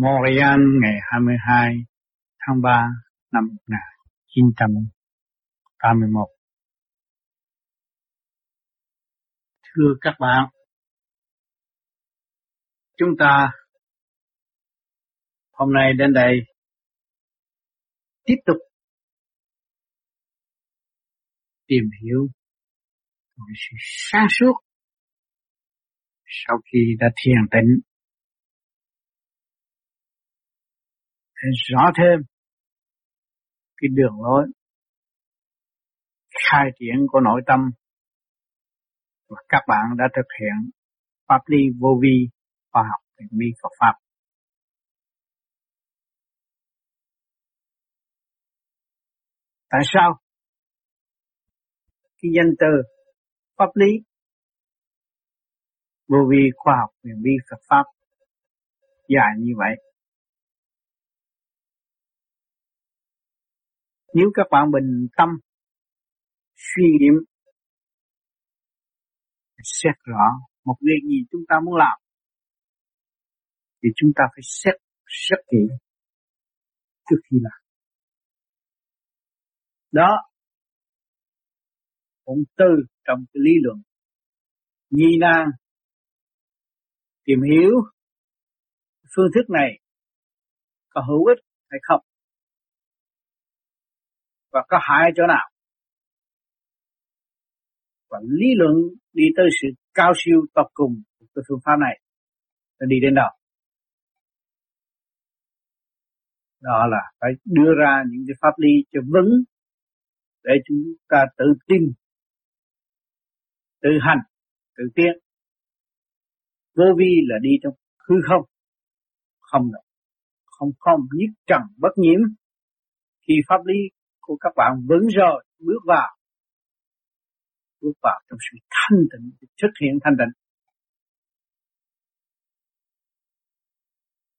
Montreal ngày 22 tháng 3 năm 1981. Thưa các bạn, chúng ta hôm nay đến đây tiếp tục tìm hiểu về sự sáng suốt sau khi đã thiền tĩnh để rõ thêm cái đường lối khai triển của nội tâm và các bạn đã thực hiện pháp lý vô vi khoa học thiền vi Phật pháp. Tại sao? Cái danh từ pháp lý vô vi khoa học thiền vi Phật pháp dài như vậy Nếu các bạn bình tâm, suy nghiệm xét rõ một việc gì chúng ta muốn làm, thì chúng ta phải xét rất kỹ trước khi làm. Đó cũng từ trong cái lý luận nhi nan tìm hiểu phương thức này có hữu ích hay không và có hại chỗ nào? Và lý luận đi tới sự cao siêu tập cùng của cái phương pháp này nó đi đến đâu? Đó là phải đưa ra những cái pháp lý cho vững để chúng ta tự tin, tự hành, tự tiến. Vô vi là đi trong hư không. Không được không không nhất trần bất nhiễm. Khi pháp lý của các bạn vững rồi bước vào. Bước vào trong sự thanh tịnh xuất hiện thanh tịnh.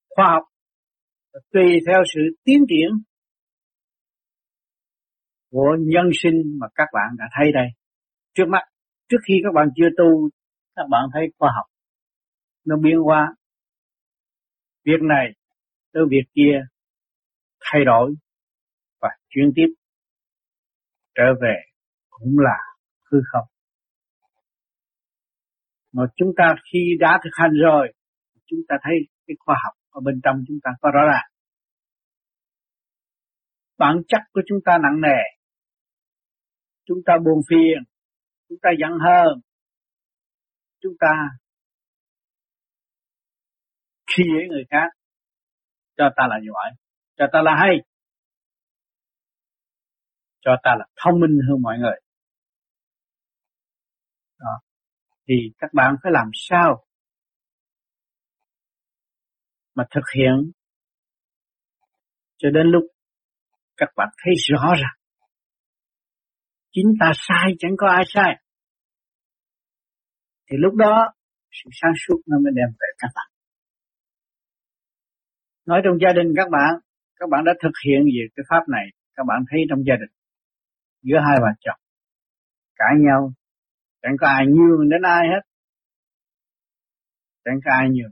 Khoa học tùy theo sự tiến triển của nhân sinh mà các bạn đã thấy đây. Trước mắt, trước khi các bạn chưa tu, các bạn thấy khoa học. Nó biến hóa. Việc này tới việc kia thay đổi và chuyển tiếp trở về cũng là hư không. Mà chúng ta khi đã thực hành rồi, chúng ta thấy cái khoa học ở bên trong chúng ta có rõ ràng. Bản chất của chúng ta nặng nề, chúng ta buồn phiền, chúng ta giận hơn, chúng ta khi dễ người khác, cho ta là giỏi, cho ta là hay, cho ta là thông minh hơn mọi người. Đó. Thì các bạn phải làm sao mà thực hiện cho đến lúc các bạn thấy rõ ràng, chính ta sai, chẳng có ai sai thì lúc đó, sự sáng suốt nó mới đem về các bạn nói trong gia đình các bạn các bạn đã thực hiện về cái pháp này, các bạn thấy trong gia đình giữa hai bà chồng. Cãi nhau chẳng có ai nhường đến ai hết. Chẳng có ai nhường.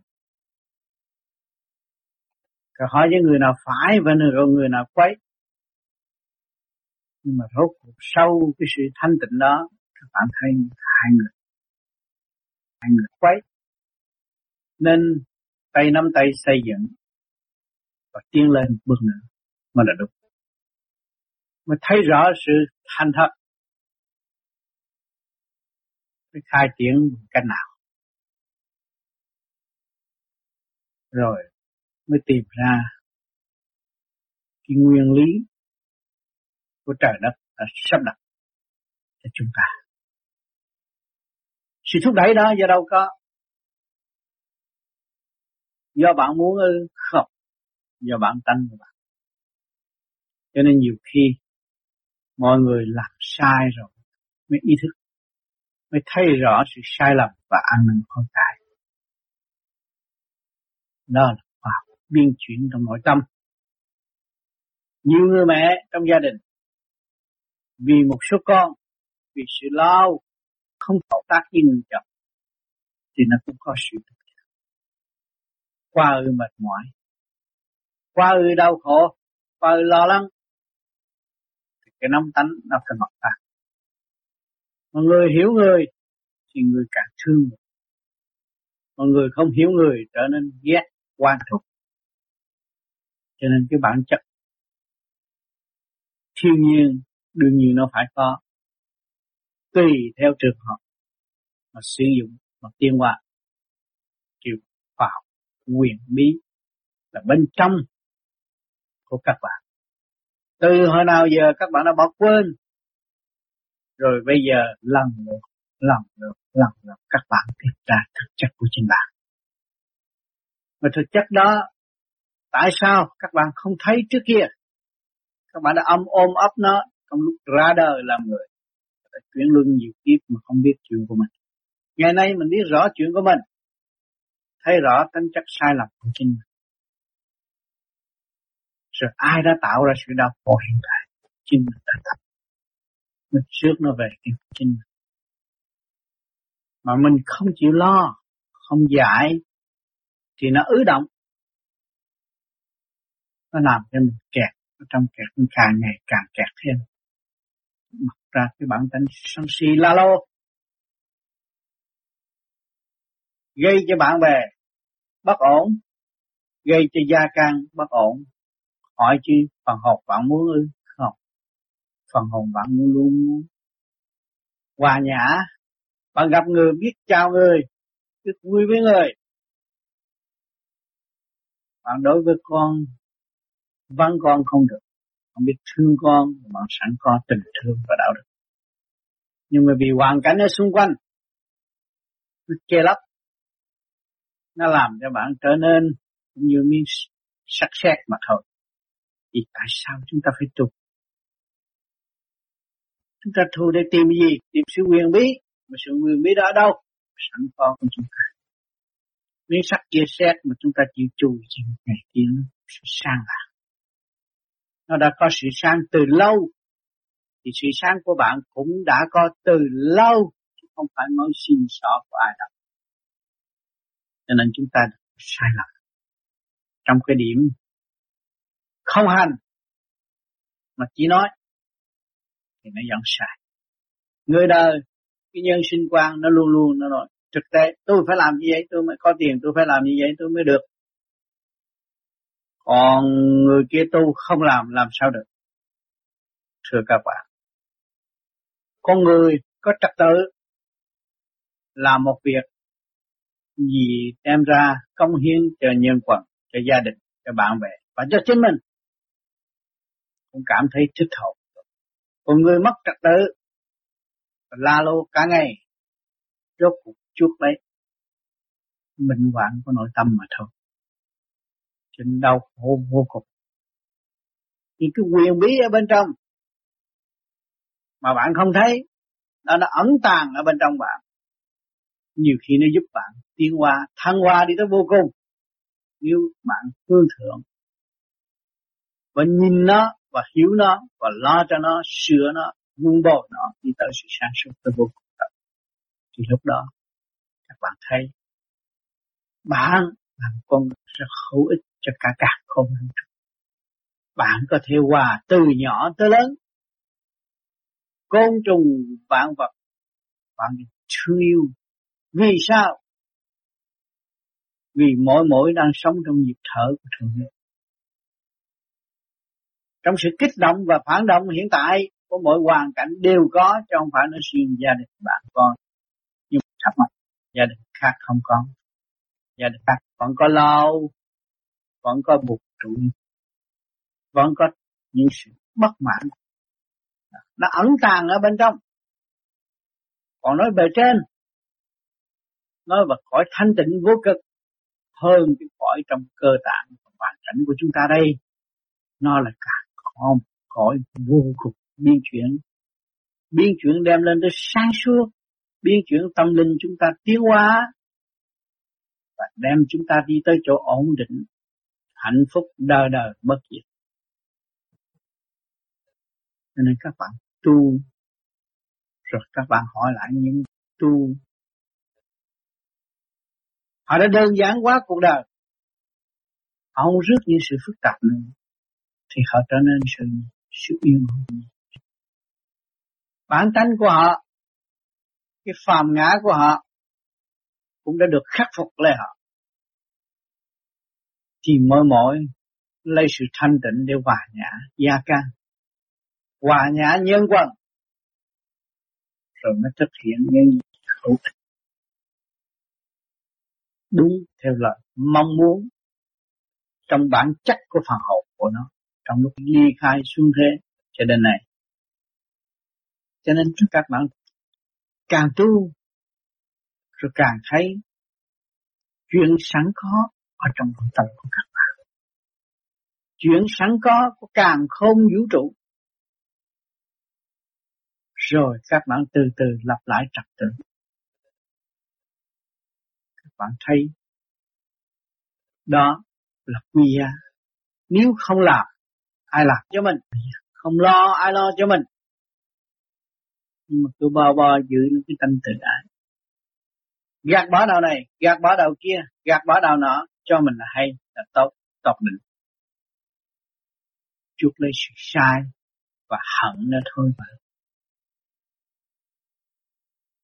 Rồi hỏi với người nào phải và người, người nào quấy. Nhưng mà rốt cuộc sâu cái sự thanh tịnh đó các bạn thấy hai người hai người quấy. Nên tay nắm tay xây dựng và tiến lên bước nữa. Mà là đúng mà thấy rõ sự thành thật. Mới khai triển cách nào. Rồi, mới tìm ra cái nguyên lý của trời đất đã sắp đặt cho chúng ta. Sự thúc đẩy đó do đâu có? Do bạn muốn không? Do bản tánh của bạn. Cho nên nhiều khi mọi người làm sai rồi, mới ý thức, mới thấy rõ sự sai lầm và ăn năn con tại đó là khoa biên chuyển trong nội tâm. Nhiều người mẹ trong gia đình, vì một số con, vì sự lao không hợp tác với người chồng, thì nó cũng có sự qua ư mệt mỏi qua ư đau khổ qua ư lo lắng cái nóng tánh nó phải mặc ta. Mọi người hiểu người thì người càng thương người. Mọi người không hiểu người trở nên ghét quan thuộc. Cho nên cái bản chất thiên nhiên đương nhiên nó phải có tùy theo trường hợp mà sử dụng, mà tiên hóa. Kiểu khoa học, quyền bí là bên trong của các bạn từ hồi nào giờ các bạn đã bỏ quên? Rồi bây giờ lần lượt lần lượt lần lượt các bạn tìm ra thực chất của chính bạn. Mà thực chất đó, tại sao các bạn không thấy trước kia? Các bạn đã âm ôm ấp nó trong lúc ra đời làm người. Chuyển luân nhiều kiếp mà không biết chuyện của mình. Ngày nay mình biết rõ chuyện của mình. Thấy rõ tính chất sai lầm của chính mình rồi ai đã tạo ra sự đau khổ hiện tại? Chính mình đã tạo. Mình trước nó về cái chính mình. Mà mình không chịu lo, không giải, thì nó ứ động. Nó làm cho mình kẹt ở trong kẹt mình càng ngày càng kẹt thêm. Mặc ra cái bản tính sân si la lô. Gây cho bạn bè bất ổn, gây cho gia can bất ổn hỏi chi phần hồn bạn muốn ư? Không. Phần hồn bạn muốn luôn muốn hòa nhã, bạn gặp người biết chào người, biết vui với người. Bạn đối với con vẫn con không được. Không biết thương con, bạn sẵn có tình thương và đạo đức. Nhưng mà vì hoàn cảnh ở xung quanh, nó che lấp. Nó làm cho bạn trở nên như miếng sắc sét mà thôi thì tại sao chúng ta phải tu chúng ta tu để tìm gì? Tìm sự quyền bí. Mà sự quyền bí đó ở đâu? Sẵn có của chúng ta. Miếng sắt kia xét mà chúng ta chịu chùi thì ngày kia nó sẽ sang lạc nó đã có sự sang từ lâu. Thì sự sáng của bạn cũng đã có từ lâu, chứ không phải nói xin xỏ của ai đâu. Cho nên chúng ta sai lầm. Trong cái điểm không hành. Mà chỉ nói, thì nó dẫn sai. Người đời, cái nhân sinh quan nó luôn luôn nó nói, thực tế, tôi phải làm như vậy tôi mới có tiền, tôi phải làm như vậy, tôi mới được. Còn người kia tu không làm làm sao được? Thưa các bạn. Con người có trật tự làm một việc gì đem ra công hiến cho nhân quần, cho gia đình, cho bạn bè và cho chính mình cũng cảm thấy thích hợp. Còn người mất trật tự la lô cả ngày rốt cuộc chuốc lấy bệnh hoạn của nội tâm mà thôi. Trên đau khổ vô cùng. Thì cái quyền bí ở bên trong mà bạn không thấy nó nó ẩn tàng ở bên trong bạn. Nhiều khi nó giúp bạn tiến qua, thăng qua đi tới vô cùng. Nếu bạn thương thượng và nhìn nó và hiểu nó và lo cho nó, sửa nó vun bồi nó đi tới sự sáng suốt tới vô cùng thì lúc đó, các bạn thấy bạn làm con rất hữu ích cho cả cả không bạn có thể hòa từ nhỏ tới lớn. Côn trùng, vạn vật, bạn thương yêu. Vì sao? Vì mỗi mỗi đang sống trong nhịp thở của thượng đế trong sự kích động và phản động hiện tại của mỗi hoàn cảnh đều có, chứ không phải nói riêng gia đình bạn con. Nhưng thắc mắc, gia đình khác không có. Gia đình khác vẫn có lâu vẫn có buộc trụ vẫn có những sự bất mãn. Nó ẩn tàng ở bên trong. Còn nói bề trên, nói về cõi thanh tịnh vô cực, hơn cái cõi trong cơ tạng và hoàn cảnh của chúng ta đây, nó là cả hồn cõi vô cùng biến chuyển. Biến chuyển đem lên tới sáng suốt. Biến chuyển tâm linh chúng ta tiến hóa và đem chúng ta đi tới chỗ ổn định, hạnh phúc, đời đời, bất diệt. Cho nên các bạn tu, rồi các bạn hỏi lại những tu. Họ đã đơn giản quá cuộc đời. Họ không rước những sự phức tạp nữa thì họ trở nên sự sự yên ổn bản tánh của họ, cái phàm ngã của họ cũng đã được khắc phục lại họ. Thì mỗi mỗi lấy sự thanh tịnh để hòa nhã, gia can. Hòa nhã nhân quân rồi mới thực hiện những hữu ích. Đúng theo lời mong muốn trong bản chất của phần hồn của nó trong lúc ly khai xuân thế cho đến này cho nên các bạn càng tu, rồi càng thấy chuyện sẵn có ở trong tâm của các bạn. Chuyện sẵn có của càng không vũ trụ. Rồi các bạn từ từ lặp lại trật tự. Các bạn thấy đó là quy giá nếu không làm ai làm? Cho mình. Không lo, ai lo cho mình. Nhưng mà cứ bao bao giữ cái tâm tự ái gạt bỏ đầu này, gạt bỏ đầu kia, gạt bỏ đầu nọ, cho mình là hay, là tốt tốt định chuốc lấy sự sai và hận nó thôi mà.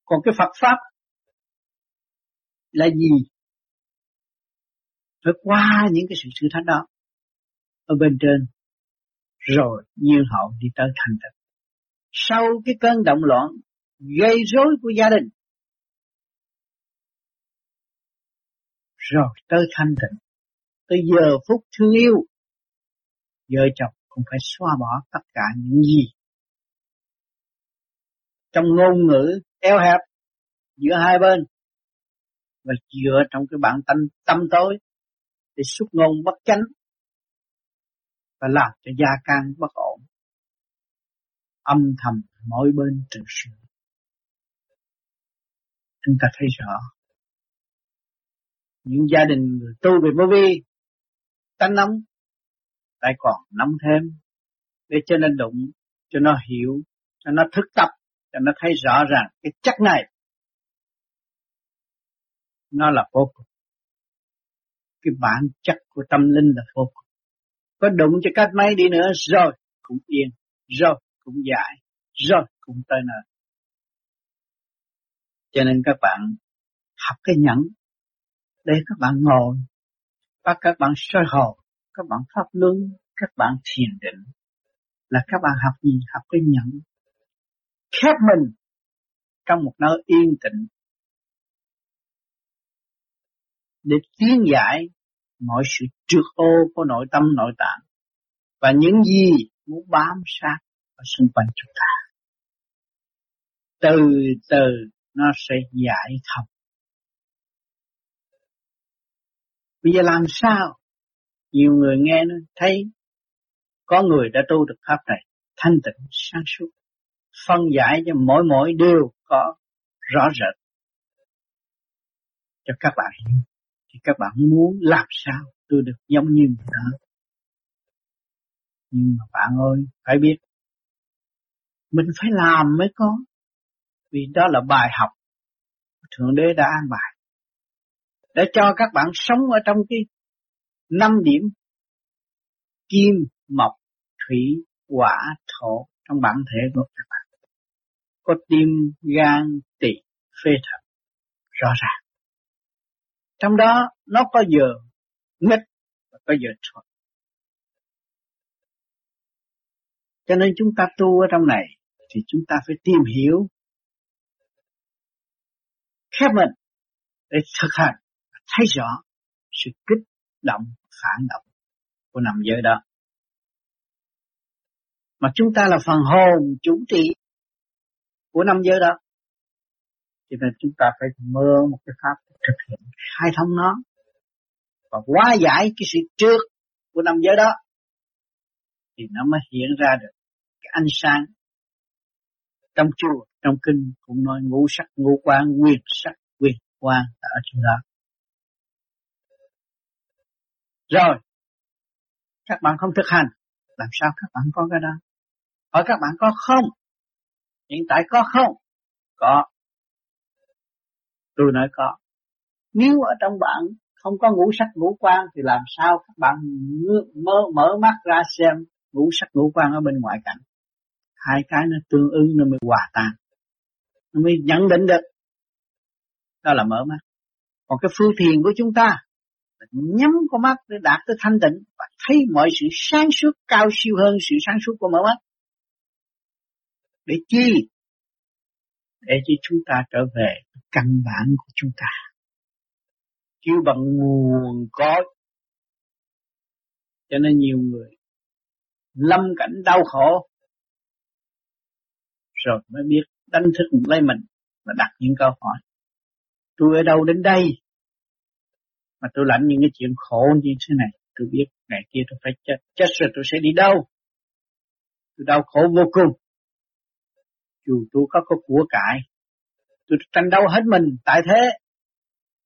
Còn cái Phật pháp là gì? Phải qua những cái sự sự thách đó ở bên trên rồi nhiên hậu đi tới thành tựu sau cái cơn động loạn gây rối của gia đình, rồi tới thanh tịnh. Tới giờ phút thương yêu, vợ chồng cũng phải xóa bỏ tất cả những gì trong ngôn ngữ eo hẹp giữa hai bên và dựa trong cái bản tâm tâm tối để xuất ngôn bất chánh và làm cho gia can bất ổn. Âm thầm mỗi bên trừ sự. Chúng ta thấy rõ. Những gia đình người tu về vô vi tánh nóng lại còn nóng thêm, để cho nó đụng, cho nó hiểu, cho nó thức tập, cho nó thấy rõ ràng cái chất này. Nó là vô cùng. Cái bản chất của tâm linh là vô cùng có đụng cho cách mấy đi nữa, rồi cũng yên, rồi cũng dài rồi cũng tới nơi. Cho nên các bạn học cái nhẫn, để các bạn ngồi và các bạn soi hồ các bạn pháp luân, các bạn thiền định. Là các bạn học gì? Học cái nhẫn. Khép mình trong một nơi yên tĩnh. Để tiến giải mọi sự trượt ô của nội tâm, nội tạng và những gì muốn bám sát ở xung quanh chúng ta. Từ từ nó sẽ giải thông. Bây giờ làm sao? Nhiều người nghe nó thấy có người đã tu được pháp này, thanh tịnh, sáng suốt phân giải cho mỗi mỗi điều có rõ rệt cho các bạn các bạn muốn làm sao tôi được giống như người đó. Nhưng mà bạn ơi, phải biết, mình phải làm mới có. Vì đó là bài học thượng đế đã an bài để cho các bạn sống ở trong cái năm điểm kim, mộc, thủy, hỏa, thổ trong bản thể của các bạn. Có tim gan, tỳ, phế thận, rõ ràng trong đó, nó có giờ nghịch và có giờ thuận. Cho nên chúng ta tu ở trong này thì chúng ta phải tìm hiểu, khép mình để thực hành thấy rõ sự kích động, phản động của nằm giới đó. Mà chúng ta là phần hồn chủ trị của năm giới đó, cho nên chúng ta phải mơ một cái pháp thực hiện khai thông nó và hóa giải cái sự trước của năm giới đó, thì nó mới hiện ra được cái ánh sáng trong chùa, trong kinh, cũng nói ngũ sắc, ngũ quan quyền sắc quyền quan ở chỗ đó. Rồi, các bạn không thực hành, làm sao các bạn có cái đó? Hỏi các bạn có không? Hiện tại có không? Có. Tôi nói có nếu ở trong bạn không có ngũ sắc ngũ quan thì làm sao các bạn mở, mở mắt ra xem ngũ sắc ngũ quan ở bên ngoại cảnh? Hai cái nó tương ứng nó mới hòa tan. Nó mới nhận định được. Đó là mở mắt. Còn cái phương thiền của chúng ta nhắm con mắt để đạt tới thanh tịnh và thấy mọi sự sáng suốt cao siêu hơn sự sáng suốt của mở mắt. Để chi? Để cho chúng ta trở về căn bản của chúng ta kêu bằng nguồn cội cho nên nhiều người lâm cảnh đau khổ. Rồi mới biết đánh thức lấy mình và đặt những câu hỏi. Tôi ở đâu đến đây? Mà tôi lãnh những cái chuyện khổ như thế này, tôi biết ngày kia tôi phải chết. Chết rồi tôi sẽ đi đâu? Tôi đau khổ vô cùng. Dù tôi có có của cải, tôi tranh đấu hết mình tại thế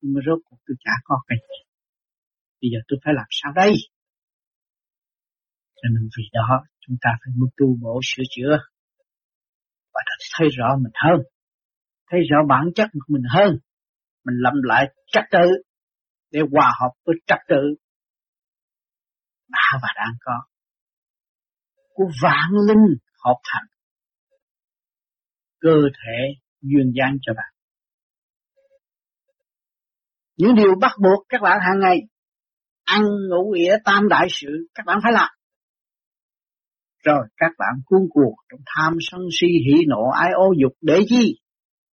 nhưng mà rốt cuộc tôi chả có cái gì? Bây giờ tôi phải làm sao đây? Cho nên vì đó, chúng ta phải muốn tu bổ sửa chữa. Và thấy rõ mình hơn, thấy rõ bản chất của mình hơn, mình lâm lại trật tự để hòa hợp với trật tự đã và đang có. Của vạn linh hợp thành cơ thể duyên dáng cho bạn những điều bắt buộc các bạn hàng ngày, ăn, ngủ nghĩa tam đại sự, các bạn phải làm. Rồi các bạn cuốn cuộc trong tham sân si, hỉ nộ, ái ô dục để chi?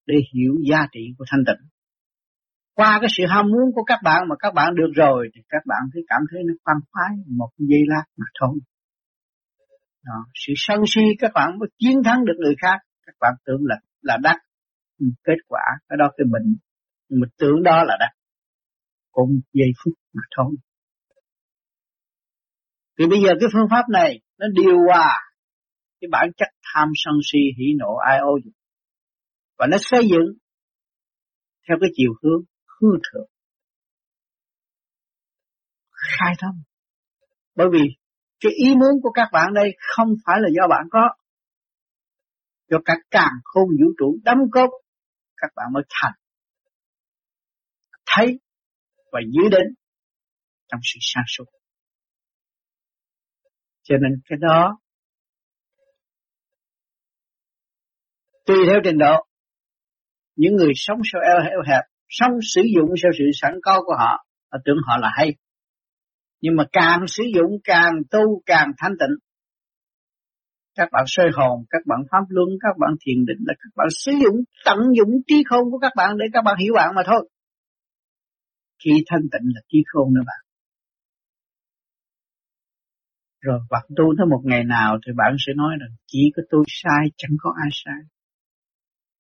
Để hiểu giá trị của thanh tịnh. Qua cái sự ham muốn của các bạn mà các bạn được rồi, thì các bạn thấy cảm thấy nó khoan khoái, một giây lát mà thôi. Đó. sự sân si các bạn mới chiến thắng được người khác, các bạn tưởng là là đắc. Kết quả cái đó cái bệnh. Nhưng mà tưởng đó là đắc cũng giây phút mà thôi. Thì bây giờ cái phương pháp này nó điều hòa cái bản chất tham sân si hỉ nộ ai ô dục. Và nó xây dựng theo cái chiều hướng hư thượng. Khai thông. Bởi vì cái ý muốn của các bạn đây không phải là do bạn có. Do các càng khôn vũ trụ đóng cốt các bạn mới thành. Thấy và giữ đến trong sự sáng suốt. Cho nên cái đó, tùy theo trình độ, những người sống sao eo eo hẹp, sống sử dụng theo sự sẵn có của họ họ tưởng họ là hay. Nhưng mà càng sử dụng, càng tu, càng thanh tịnh. Các bạn soi hồn, các bạn pháp luân, các bạn thiền định là các bạn sử dụng, tận dụng trí khôn của các bạn để các bạn hiểu bạn mà thôi khi thanh tịnh là trí khôn nữa bạn. Rồi bạn tu tới một ngày nào thì bạn sẽ nói rằng, chỉ có tôi sai, chẳng có ai sai.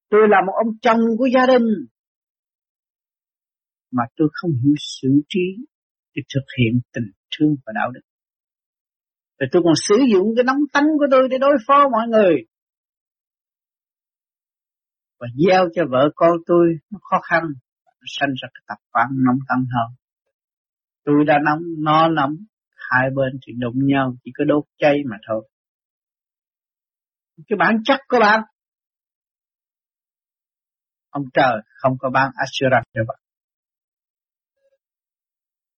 Tôi là một ông chồng của gia đình. Mà tôi không hiểu xử trí để thực hiện tình thương và đạo đức. Rồi tôi còn sử dụng cái nóng tánh của tôi để đối phó mọi người. Và gieo cho vợ con tôi nó khó khăn sanh ra cái tập quán nóng tăng hơn. Tôi đã nóng, nó nóng, hai bên thì đụng nhau, chỉ có đốt cháy mà thôi. Cái bản chất của bạn. Ông trời không có ban Asura cho bạn.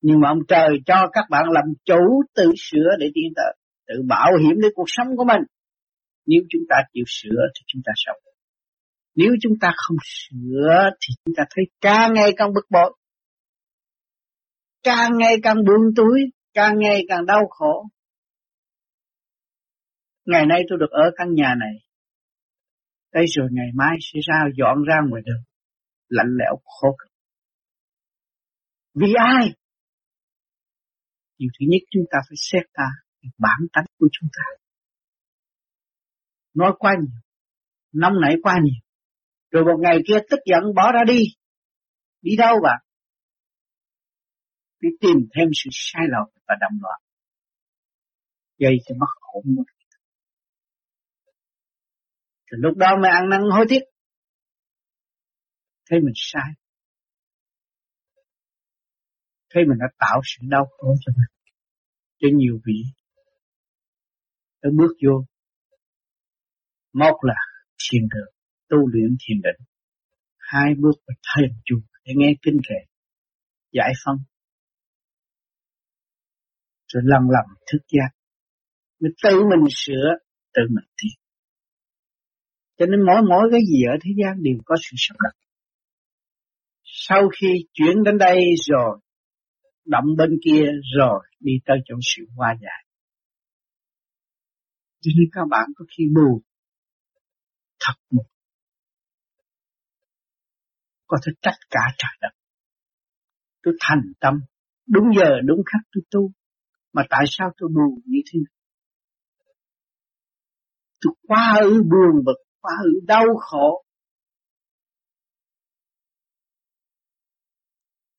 Nhưng mà ông trời cho các bạn làm chủ tự sửa để tiến tới, tự bảo hiểm để cuộc sống của mình. Nếu chúng ta chịu sửa thì chúng ta sống nếu chúng ta không sửa thì chúng ta thấy càng ngày càng bực bội, càng ngày càng buông túi càng ngày càng đau khổ. Ngày nay tôi được ở căn nhà này đây rồi ngày mai sẽ ra dọn ra ngoài đường, lạnh lẽo khổ cực. Vì ai? Điều thứ nhất chúng ta phải xét ta bản tánh của chúng ta. Nói quá nhiều, nóng nảy quá nhiều rồi một ngày kia tức giận bỏ ra đi. Đi đâu bạn đi tìm thêm sự sai lầm và đậm loạn gây cho mất ổn một thì lúc đó mới ăn năn hối tiếc. Thấy mình sai. Thấy mình đã tạo sự đau khổ cho mình. Cho nhiều vị. Đã bước vô. Một là thiền đường tu luyện thiền định. Hai bước và thêm chùa để nghe kinh kệ giải phân rồi lần lần thức giác. Mới tự mình sửa, tự mình tiến cho nên mỗi mỗi cái gì ở thế gian đều có sự sắp đặt. Sau khi chuyển đến đây rồi, động bên kia rồi, đi tới chỗ sự hoa giải. Cho nên các bạn có khi buồn, thật một có thể trách cả trời đất. Tôi thành tâm. Đúng giờ, đúng khắc tôi tu. Mà tại sao tôi buồn như thế này? Tôi quá ư buồn bực quá ư đau khổ.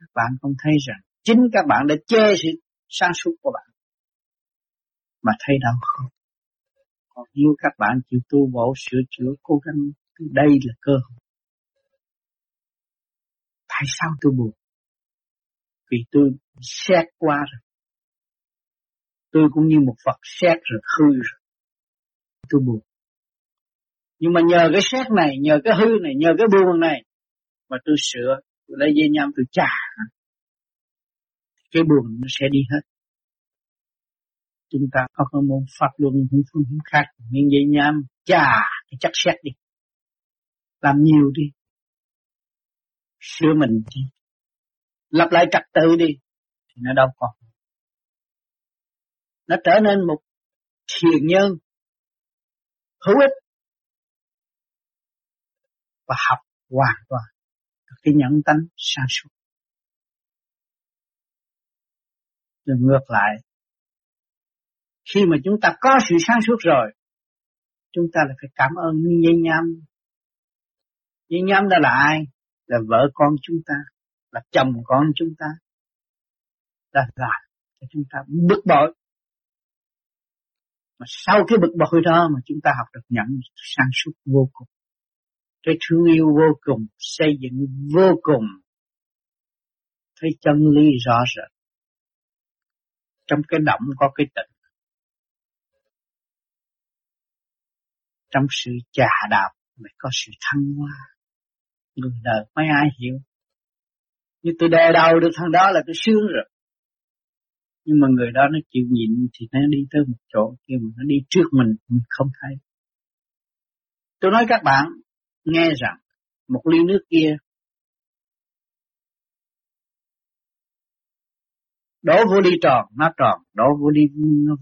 Các bạn không thấy rằng chính các bạn đã che sự sáng suốt của bạn mà thấy đau khổ. Còn nếu các bạn chịu tu bổ sửa chữa, cố gắng đây là cơ hội tại sao tôi buồn? Vì tôi xét qua rồi. Tôi cũng như một vật xét rồi hư rồi. Tôi buồn. Nhưng mà nhờ cái xét này, nhờ cái hư này, nhờ cái buồn này, mà tôi sửa, tôi lấy dây nhám tôi trả cái buồn nó sẽ đi hết. Chúng ta có cái môn pháp luân không phương khác. Miếng dây nhám chà cái chắc xét đi. Làm nhiều đi sửa mình đi. Lập lại trật tự đi, thì nó đâu còn. Nó trở nên một thiền nhân, hữu ích, và học hoàn toàn cái nhẫn tánh sáng suốt rồi ngược lại, khi mà chúng ta có sự sáng suốt rồi, chúng ta lại phải cảm ơn như dây nhâm dây nhâm đó là ai? Là vợ con chúng ta, là chồng con chúng ta, là làm cho chúng ta bực bội. Mà sau cái bực bội đó mà chúng ta học được nhận sản suốt vô cùng. Cái thương yêu vô cùng, xây dựng vô cùng. Thấy chân lý rõ rệt. Trong cái động có cái tịnh. Trong sự trà đạp mới có sự thăng hoa người đời mấy ai hiểu. Như tôi đè đầu được thằng đó là tôi sướng rồi. Nhưng mà người đó nó chịu nhịn thì nó đi tới một chỗ kia mà nó đi trước mình mình không thấy. Tôi nói các bạn, nghe rằng một ly nước kia đổ vô ly tròn, nó tròn, đổ vô ly nó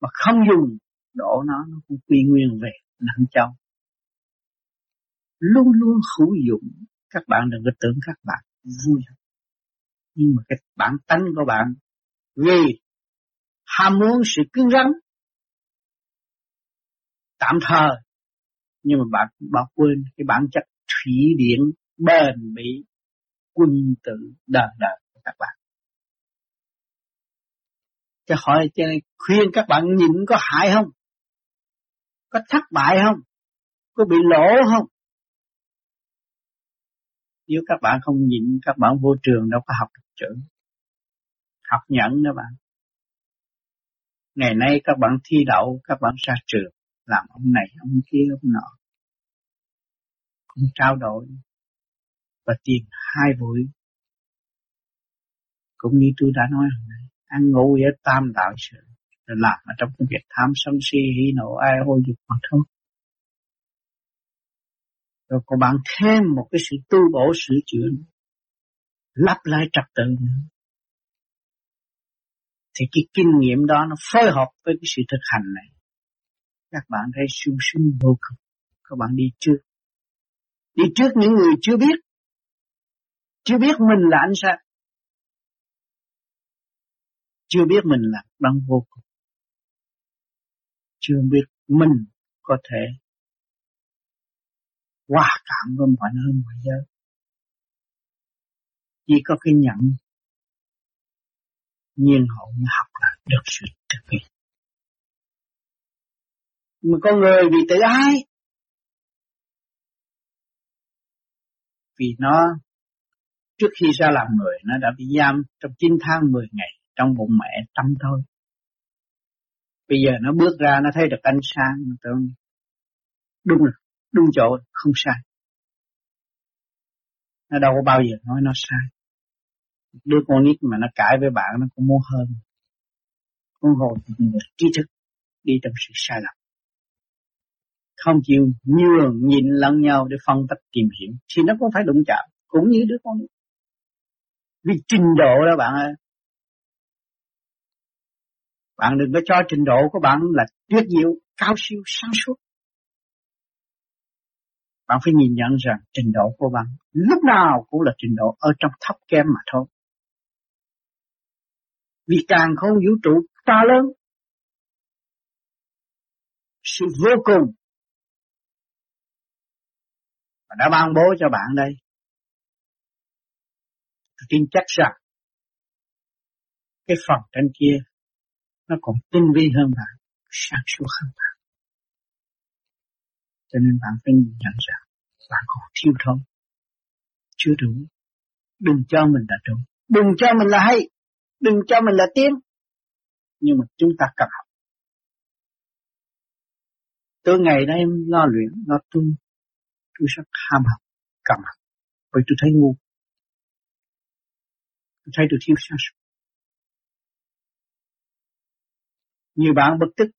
mà không dùng, đổ nó nó cũng quy nguyên về nặng trong luôn luôn hữu dụng. Các bạn đừng có tưởng các bạn vui nhưng mà cái bản tánh của bạn, vì ham muốn sự cứng rắn, tạm thời, nhưng mà bạn bỏ quên cái bản chất thủy điện bền bỉ, quân tử đời đời của các bạn. Cho hỏi, cho khuyên các bạn nhịn có hại không? Có thất bại không? Có bị lỗ không? Nếu các bạn không nhịn, các bạn vô trường đâu có học được chữ. Học nhận đó bạn. Ngày nay các bạn thi đậu, các bạn ra trường, làm ông này, ông kia, ông nọ. Cũng trao đổi và tìm hai buổi. Cũng như tôi đã nói hồi nãy, ăn ngủ với tam đạo sự, rồi làm ở trong công việc tham sân si, hỉ nộ, ai ô dục mà thôi rồi còn bạn thêm một cái sự tu bổ sửa chữa lắp lại trật tự nữa. Thì cái kinh nghiệm đó nó phối hợp với cái sự thực hành này. Các bạn thấy sung sướng vô cùng. Các bạn đi trước. Đi trước những người chưa biết. Chưa biết mình là anh sao chưa biết mình là bằng vô cùng. Chưa biết mình có thể hòa cảm với mọi nơi mọi giới. Chỉ có cái nhận nhiên hậu mới học là được sự thực hiện mà con người vì tự ái, vì nó, trước khi ra làm người, nó đã bị giam trong 9 tháng 10 ngày trong bụng mẹ tâm thôi. Bây giờ nó bước ra, nó thấy được ánh sáng, nó tưởng đúng rồi đúng chỗ không sai. Nó đâu có bao giờ nói nó sai. Đứa con nít mà nó cãi với bạn nó cũng muốn hơn. Con hồn người trí thức đi trong sự sai lầm. Không chịu nhường nhịn lẫn nhau để phân tích tìm hiểu. Thì nó cũng phải đụng chạm, cũng như đứa con vì trình độ đó bạn ơi. Bạn đừng có cho trình độ của bạn là tuyệt diệu, cao siêu, sáng suốt bạn phải nhìn nhận rằng trình độ của bạn lúc nào cũng là trình độ ở trong thấp kém mà thôi. Vì càng không vũ trụ to lớn, sự vô cùng và đã ban bố cho bạn đây. Tôi tin chắc rằng cái phần trên kia nó còn tinh vi hơn bạn, sáng suốt hơn bạn cho nên bạn phải nhìn nhận rằng bạn còn thiếu thốn, chưa đủ. Đừng cho mình là đủ đừng cho mình là hay. Đừng cho mình là tiếng nhưng mà chúng ta cần học. Tôi ngày nay em lo luyện, lo tu, tôi rất ham học, cần học. Bởi tôi thấy ngu. Tôi thấy tôi thiếu sáng suốt nhiều bạn bực tức.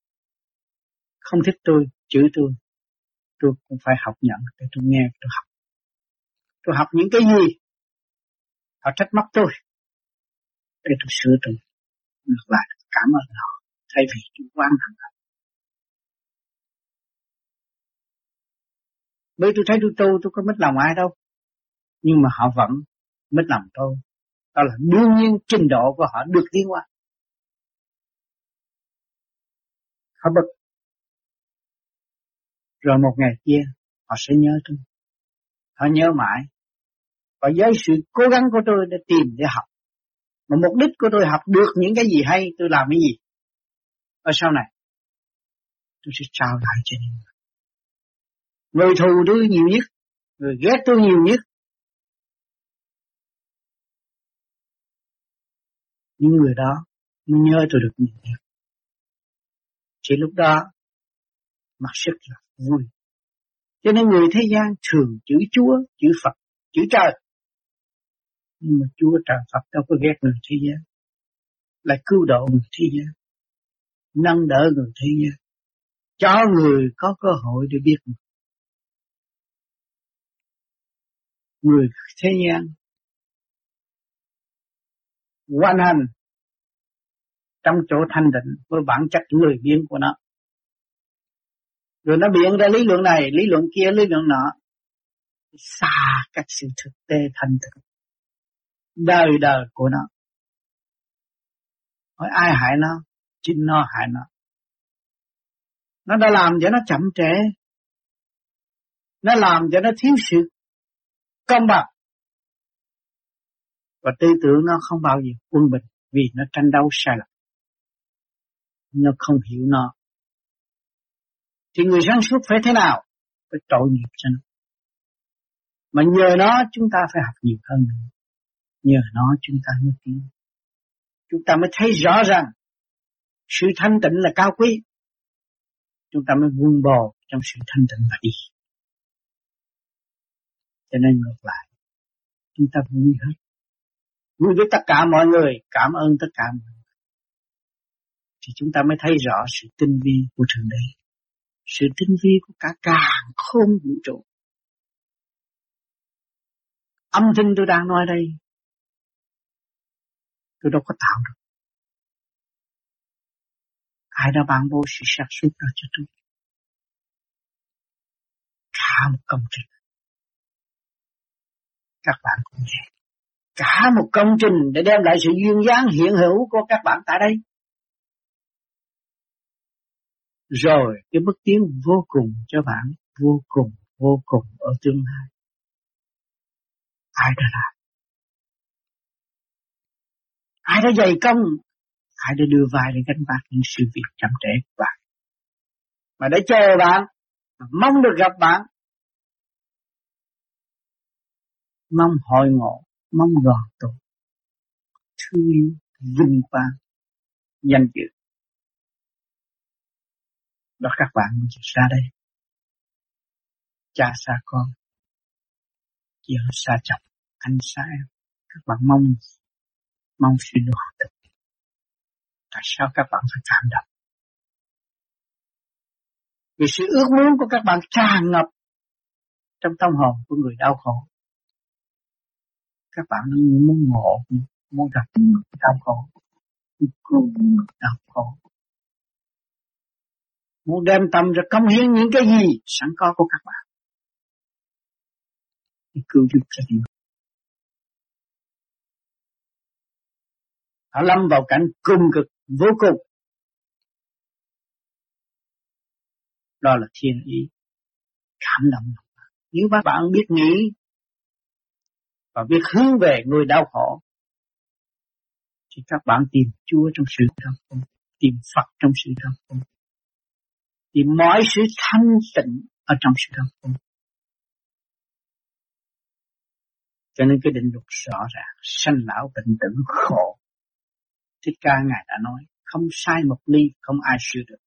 Không thích tôi, chửi tôi tôi cũng phải học nhận để tôi nghe, tôi học. Tôi học những cái gì? Họ trách móc tôi để tôi sửa tôi ngược lại cảm ơn họ thay vì tôi quan hận họ. Bởi tôi thấy tôi tu, tôi có mất lòng ai đâu. Nhưng mà họ vẫn mất lòng tôi. Đó là đương nhiên trình độ của họ được tiến qua họ bực rồi một ngày kia, họ sẽ nhớ tôi. Họ nhớ mãi. Và với sự cố gắng của tôi để tìm để học. Mà mục đích của tôi học được những cái gì hay, tôi làm cái gì? Ở sau này, tôi sẽ trao lại cho những người. Người thù tôi nhiều nhất, người ghét tôi nhiều nhất. Những người đó mới nhớ tôi được nhiều nhất. Chỉ lúc đó mặc sức là vui. Cho nên người thế gian thường chữ Chúa, chữ Phật, chữ trời. Nhưng mà Chúa trời Phật đâu có ghét người thế gian. Là cứu độ người thế gian. Nâng đỡ người thế gian. Cho người có cơ hội để biết mình. người thế gian quan hành trong chỗ thanh định với bản chất lười biếng của nó rồi nó biện ra lý luận này, lý luận kia, lý luận nọ. Xa các sự thực tế thành thực. Đời đời của nó. Hỏi ai hại nó? Chính nó hại nó. Nó đã làm cho nó chậm trễ. Nó làm cho nó thiếu sự công bằng. Và tư tưởng nó không bao giờ quân bình vì nó tranh đấu sai lầm. Nó không hiểu nó thì người sáng suốt phải thế nào? Phải tội nghiệp cho nó. Mà nhờ nó chúng ta phải học nhiều hơn nữa. Nhờ nó chúng ta mới tiến chúng ta mới thấy rõ rằng sự thanh tịnh là cao quý. Chúng ta mới vun bò trong sự thanh tịnh và đi. Cho nên ngược lại, chúng ta vui hết. Vui với tất cả mọi người, cảm ơn tất cả mọi người. Thì chúng ta mới thấy rõ sự tinh vi của thượng đế sự tinh vi của cả càng không vũ trụ. Âm thanh tôi đang nói đây, tôi đâu có tạo được. Ai đã ban bố sự sáng suốt đó cho tôi. Cả một công trình. Các bạn cũng vậy. Cả một công trình để đem lại sự duyên dáng hiện hữu của các bạn tại đây rồi, cái bước tiến vô cùng cho bạn, vô cùng vô cùng ở tương lai. Ai đã làm? Ai đã dày công? Ai đã đưa vai để gánh vác những sự việc chậm trễ của bạn? Mà để chờ bạn mong được gặp bạn. Mong hội ngộ, mong đoàn tụ. Thương yêu, vinh quang, danh dự đó các bạn ra đây cha xa con vợ xa chồng anh xa em các bạn mong mong sự đoàn tụ Tại sao các bạn phải cảm động? Vì sự ước muốn của các bạn tràn ngập trong tâm hồn của người đau khổ. Các bạn muốn ngộ, muốn gặp người đau khổ, muốn người đau khổ. Muốn đem tâm ra công hiến những cái gì sẵn có của các bạn. Để cứu giúp cho những Họ lâm vào cảnh cung cực vô cùng. Đó là thiên ý. Cảm động. Nếu các bạn biết nghĩ và biết hướng về người đau khổ thì các bạn tìm Chúa trong sự đau khổ, tìm Phật trong sự đau khổ, thì mọi sự thanh tịnh ở trong sự thân không. Cho nên cái định luật rõ ràng, sanh lão bệnh tử khổ. Thích ca Ngài đã nói, không sai một ly, không ai sửa được.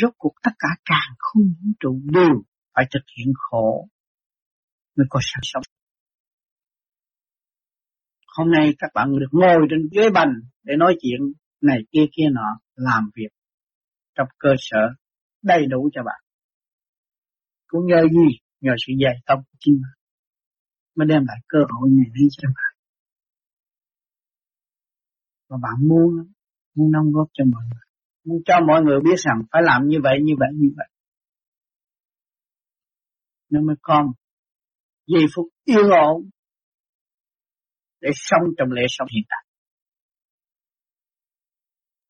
Rốt cuộc tất cả càng không vũ trụ đều phải thực hiện khổ mới có sáng sống. Hôm nay các bạn được ngồi trên ghế bành để nói chuyện này kia kia nọ, làm việc trong cơ sở đầy đủ cho bạn. Cũng nhờ gì? Nhờ sự dày tâm của chính bạn. Mới đem lại cơ hội này đi cho bạn. Và bạn muốn, muốn đóng góp cho mọi người. Muốn cho mọi người biết rằng phải làm như vậy, như vậy, như vậy nó mới con giây phút yên ổn để sống trong lễ sống hiện tại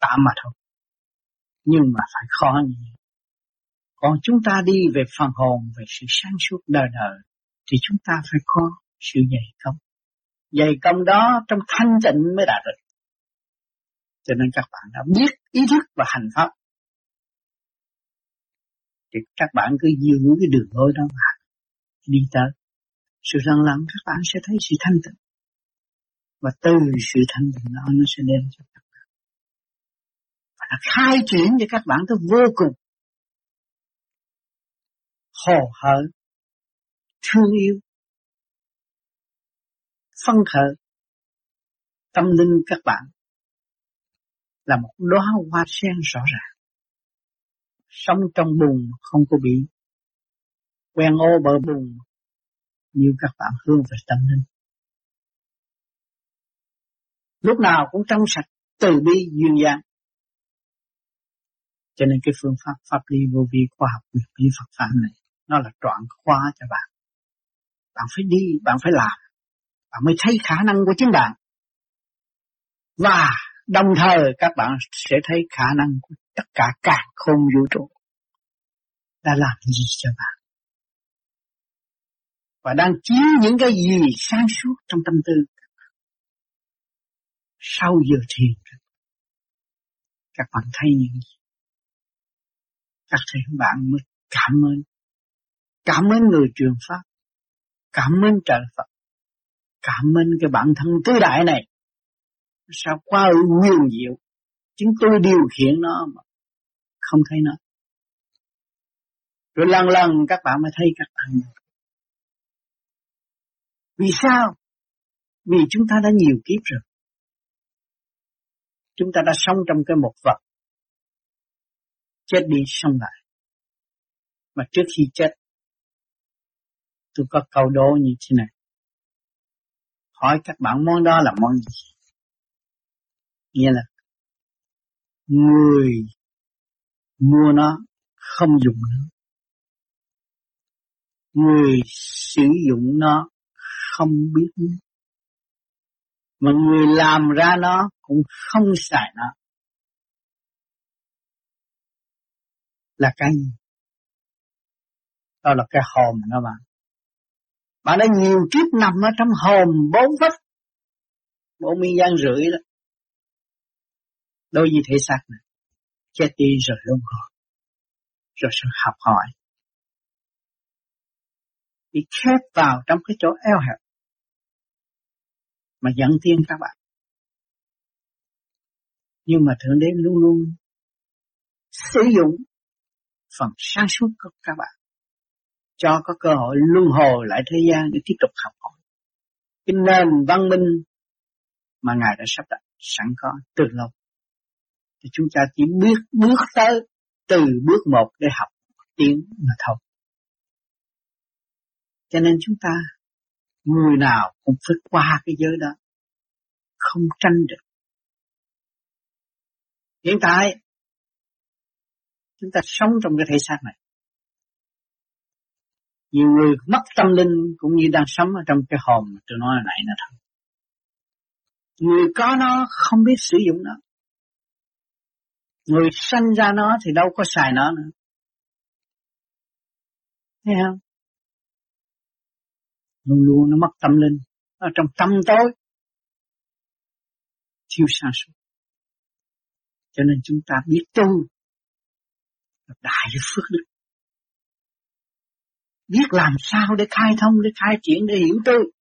tạm mà thôi nhưng mà phải khó như vậy còn chúng ta đi về phần hồn, về sự sáng suốt đời đời, thì chúng ta phải có sự dày công. Dày công đó trong thanh tịnh mới đạt được. Cho nên các bạn đã biết ý thức và hành pháp. Thì các bạn cứ giữ cái đường lối đó mà đi tới. Sự răng lặng các bạn sẽ thấy sự thanh tịnh. Và từ sự thanh tịnh đó nó sẽ đem cho các khai triển cho các bạn tới vô cùng hồ hởi thương yêu phân khởi tâm linh các bạn là một đóa hoa sen rõ ràng sống trong bùn không có bị quen ô bờ bùn như các bạn hướng về tâm linh. Lúc nào cũng trong sạch, từ bi, duyên dáng. Cho nên cái phương pháp pháp lý vô vi khoa học quyền bí Phật pháp này nó là trọn khóa cho bạn. Bạn phải đi, bạn phải làm. Bạn mới thấy khả năng của chính bạn. Và đồng thời các bạn sẽ thấy khả năng của tất cả cả không vũ trụ đã làm gì cho bạn và đang chiếu những cái gì sáng suốt trong tâm tư. Sau giờ thiền, các bạn thấy những gì? Các thầy bạn mới cảm ơn. Cảm ơn người truyền pháp. Cảm ơn trời Phật. Cảm ơn cái bản thân tứ đại này. Sao quá nguyên diệu. Chính tôi điều khiển nó mà không thấy nó. Rồi lần lần các bạn mới thấy các bạn vì sao? Vì chúng ta đã nhiều kiếp rồi. Chúng ta đã sống trong cái một vật. Chết đi sống lại. Mà trước khi chết, tôi có câu đố như thế này. Hỏi các bạn món đó là món gì? Nghĩa là người mua nó không dùng nữa. Người sử dụng nó không biết mà người làm ra nó cũng không xài nó là cái gì? Đó là cái hồn đó bạn. Bạn đã nhiều kiếp nằm ở trong hồn bốn vách, bốn miên gian rưỡi đó. Đôi gì thể xác này, chết đi rồi luôn hồi rồi sự học hỏi. Bị khép vào trong cái chỗ eo hẹp, mà dẫn tiên các bạn. Nhưng mà Thượng Đế luôn luôn sử dụng phần sáng suốt của các bạn cho có cơ hội luân hồi lại thế gian để tiếp tục học hỏi. Cái nền văn minh mà Ngài đã sắp đặt sẵn có từ lâu thì chúng ta chỉ biết bước tới từ bước một để học tiếng mà thôi. Cho nên chúng ta người nào cũng phải qua cái giới đó, không tranh được. Hiện tại chúng ta sống trong cái thể xác này. Nhiều người mất tâm linh cũng như đang sống ở trong cái hồn mà tôi nói nãy nữa thôi. Người có nó không biết sử dụng nó. Người sanh ra nó thì đâu có xài nó nữa. Thấy không? Luôn luôn nó mất tâm linh. Ở trong tâm tối. Thiếu sáng suốt. Cho nên chúng ta biết tu. Đại phước đức. Biết làm sao để khai thông, để khai triển, để hiểu tôi.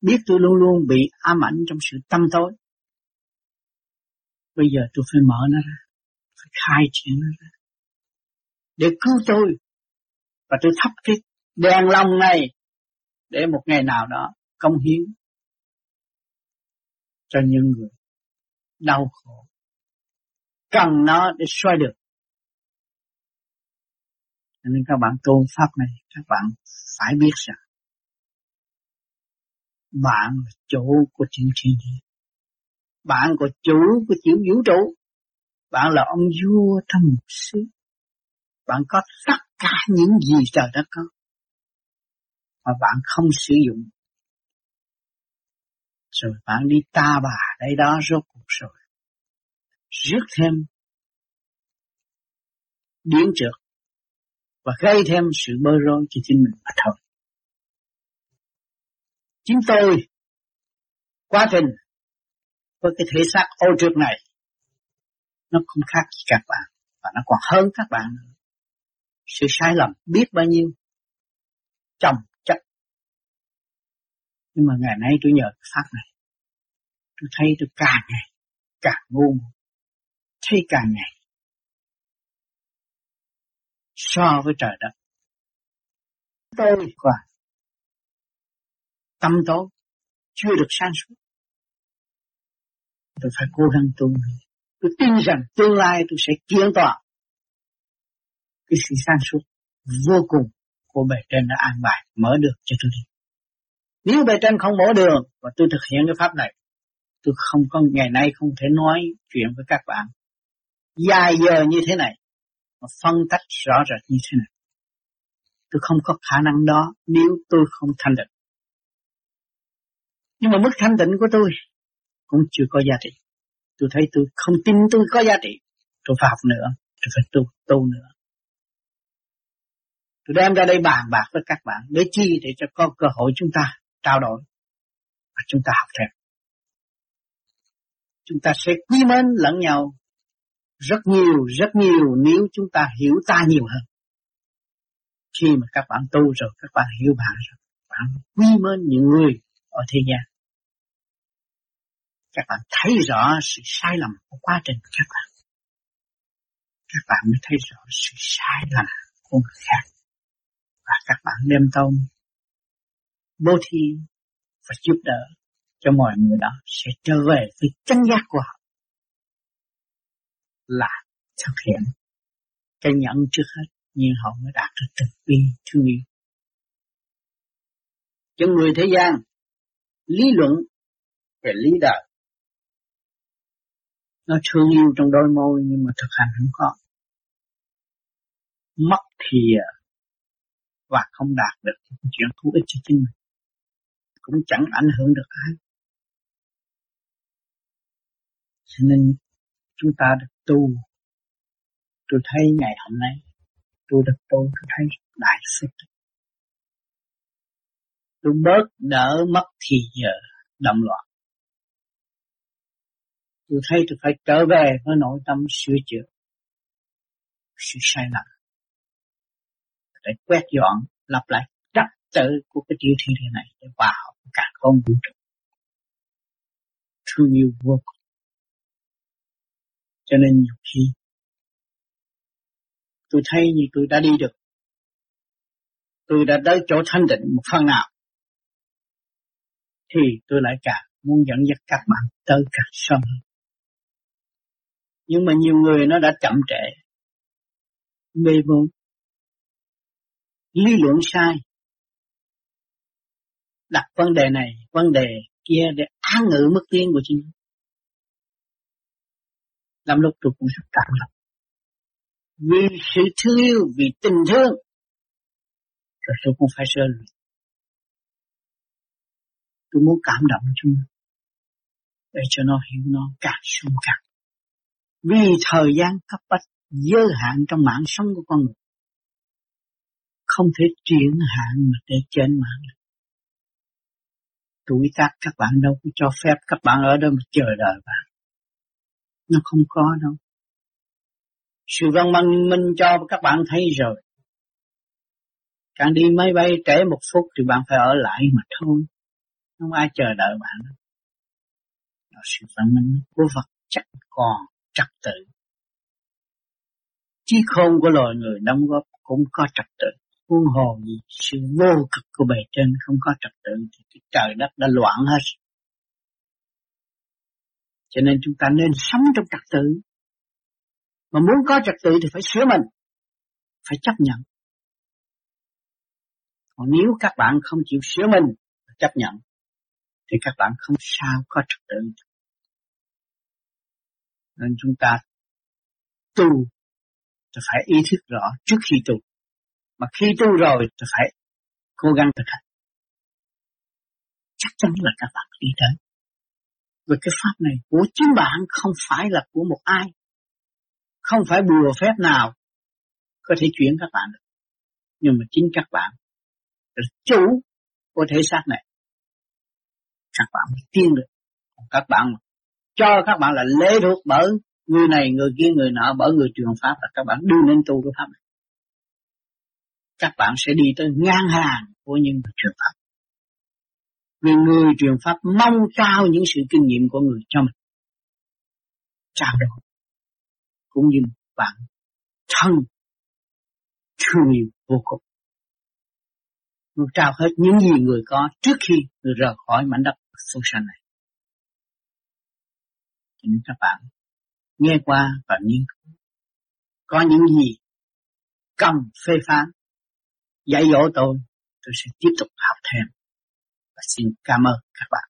Biết tôi luôn luôn bị ám ảnh trong sự tâm tối. Bây giờ tôi phải mở nó ra. Phải khai triển nó ra. Để cứu tôi. Và tôi thắp cái đèn lòng này. Để một ngày nào đó công hiến cho những người đau khổ. Cần nó để xoay được. Nên các bạn tu pháp này, các bạn phải biết rằng bạn là chủ của chuyện thiên nhiên. Bạn là chủ của chữ vũ trụ. Bạn là ông vua trong một xứ. Bạn có tất cả những gì trời đất có. Mà bạn không sử dụng. Rồi bạn đi ta bà đây đó rốt cuộc rồi. Rước thêm điên trượt và gây thêm sự bơ rối cho chính mình mà thôi. Chính tôi, quá trình với cái thể xác ô trượt này, nó không khác gì các bạn, và nó còn hơn các bạn nữa. Sự sai lầm biết bao nhiêu, chồng chất nhưng mà ngày nay tôi nhờ cái pháp này, tôi thấy tôi càng ngày càng ngu thấy càng ngày. So với trời đất. Tôi qua tâm tối. Chưa được sáng suốt. Tôi phải cố gắng tu tôi tin rằng tương lai tôi sẽ kiến tỏa cái sự sáng suốt vô cùng của bề trên đã an bài mở được cho tôi đi. Nếu bề trên không mở đường và tôi thực hiện cái pháp này tôi không có ngày nay không thể nói chuyện với các bạn dài giờ như thế này mà phân tách rõ rệt như thế này tôi không có khả năng đó nếu tôi không thanh định nhưng mà mức thanh định của tôi cũng chưa có giá trị. Tôi thấy tôi không tin tôi có giá trị. Tôi phải học nữa. Tôi phải tu, tu nữa. Tôi đem ra đây bàn bạc với các bạn. Để chi? Để cho có cơ hội chúng ta trao đổi. Và chúng ta học thêm. Chúng ta sẽ quý mến lẫn nhau rất nhiều, rất nhiều nếu chúng ta hiểu ta nhiều hơn. Khi mà các bạn tu rồi, các bạn hiểu bạn rồi, bạn quý mến những người ở thế gian các bạn thấy rõ sự sai lầm của quá trình của các bạn. Các bạn mới thấy rõ sự sai lầm của người khác. Và các bạn đem tâm bố thí và giúp đỡ cho mọi người đó sẽ trở về với chân giác của họ. Là thực hiện. Cái nhận trước hết, nhưng họ mới đạt được thực bi thương yêu. Cho người thế gian, lý luận về lý đời. Nó thương yêu trong đôi môi, nhưng mà thực hành không có. Mất thì à, và không đạt được chuyện thú ích cho chính mình. Cũng chẳng ảnh hưởng được ai. Cho nên chúng ta được tu. Tôi thấy ngày hôm nay, tôi được tu, tôi thấy đại sự tôi bớt đỡ mất thì giờ động loạn. Tôi thấy tôi phải trở về với nội tâm sửa chữa, sự sai lầm. Để quét dọn lặp lại trật tự của cái tiểu thiên địa này để vào cả con vũ trụ. Thương yêu vô cùng cho nên nhiều khi tôi thấy như tôi đã đi được tôi đã tới chỗ thanh định một phần nào, thì tôi lại càng muốn dẫn dắt các bạn tới càng sâu. nhưng mà nhiều người nó đã chậm trễ, mê môn, lý luận sai, đặt vấn đề này, vấn đề kia để án ngữ mức tiên của chính làm lúc tôi cũng rất cảm động vì sự thương yêu, vì tình thương, rồi tôi cũng phải sơ luyện tôi muốn cảm động chúng để cho nó hiểu nó càng sung càng vì thời gian cấp bách, giới hạn trong mạng sống của con người, không thể chuyển hạn mà để trên mạng được. Tuổi tác các bạn đâu có cho phép các bạn ở đó mà chờ đợi bạn. Nó không có đâu. Sự văn minh minh cho các bạn thấy rồi. Càng đi máy bay trễ một phút thì bạn phải ở lại mà thôi. Không ai chờ đợi bạn đâu. Đó sự văn minh của vật chất còn trật tự. Chí khôn của loài người đóng góp cũng có trật tự. Huống hồ gì sự vô cực của bề trên không có trật tự thì cái trời đất đã loạn hết. Cho nên chúng ta nên sống trong trật tự. Mà muốn có trật tự thì phải sửa mình. Phải chấp nhận. Còn nếu các bạn không chịu sửa mình, chấp nhận, thì các bạn không sao có trật tự. Nên chúng ta tu thì phải ý thức rõ trước khi tu. Mà khi tu rồi thì phải cố gắng thực hành. Chắc chắn là các bạn đi tới về cái pháp này của chính bạn không phải là của một ai. Không phải bùa phép nào có thể chuyển các bạn được. Nhưng mà chính các bạn là chủ của thể xác này. Các bạn mới tiên được. Các bạn cho các bạn là lễ thuộc bởi người này, người kia, người nọ, bởi người truyền pháp là các bạn đưa lên tu cái pháp này các bạn sẽ đi tới ngang hàng của những người truyền pháp vì người truyền pháp mong trao những sự kinh nghiệm của người cho mình. Trao đổi. Cũng như bạn thân. Thương yêu vô cùng. Người trao hết những gì người có trước khi người rời khỏi mảnh đất sâu sanh này. Cho nên các bạn nghe qua và nghiên cứu. Có những gì cần phê phán, dạy dỗ tôi, tôi sẽ tiếp tục học thêm. Và xin cảm ơn các bạn.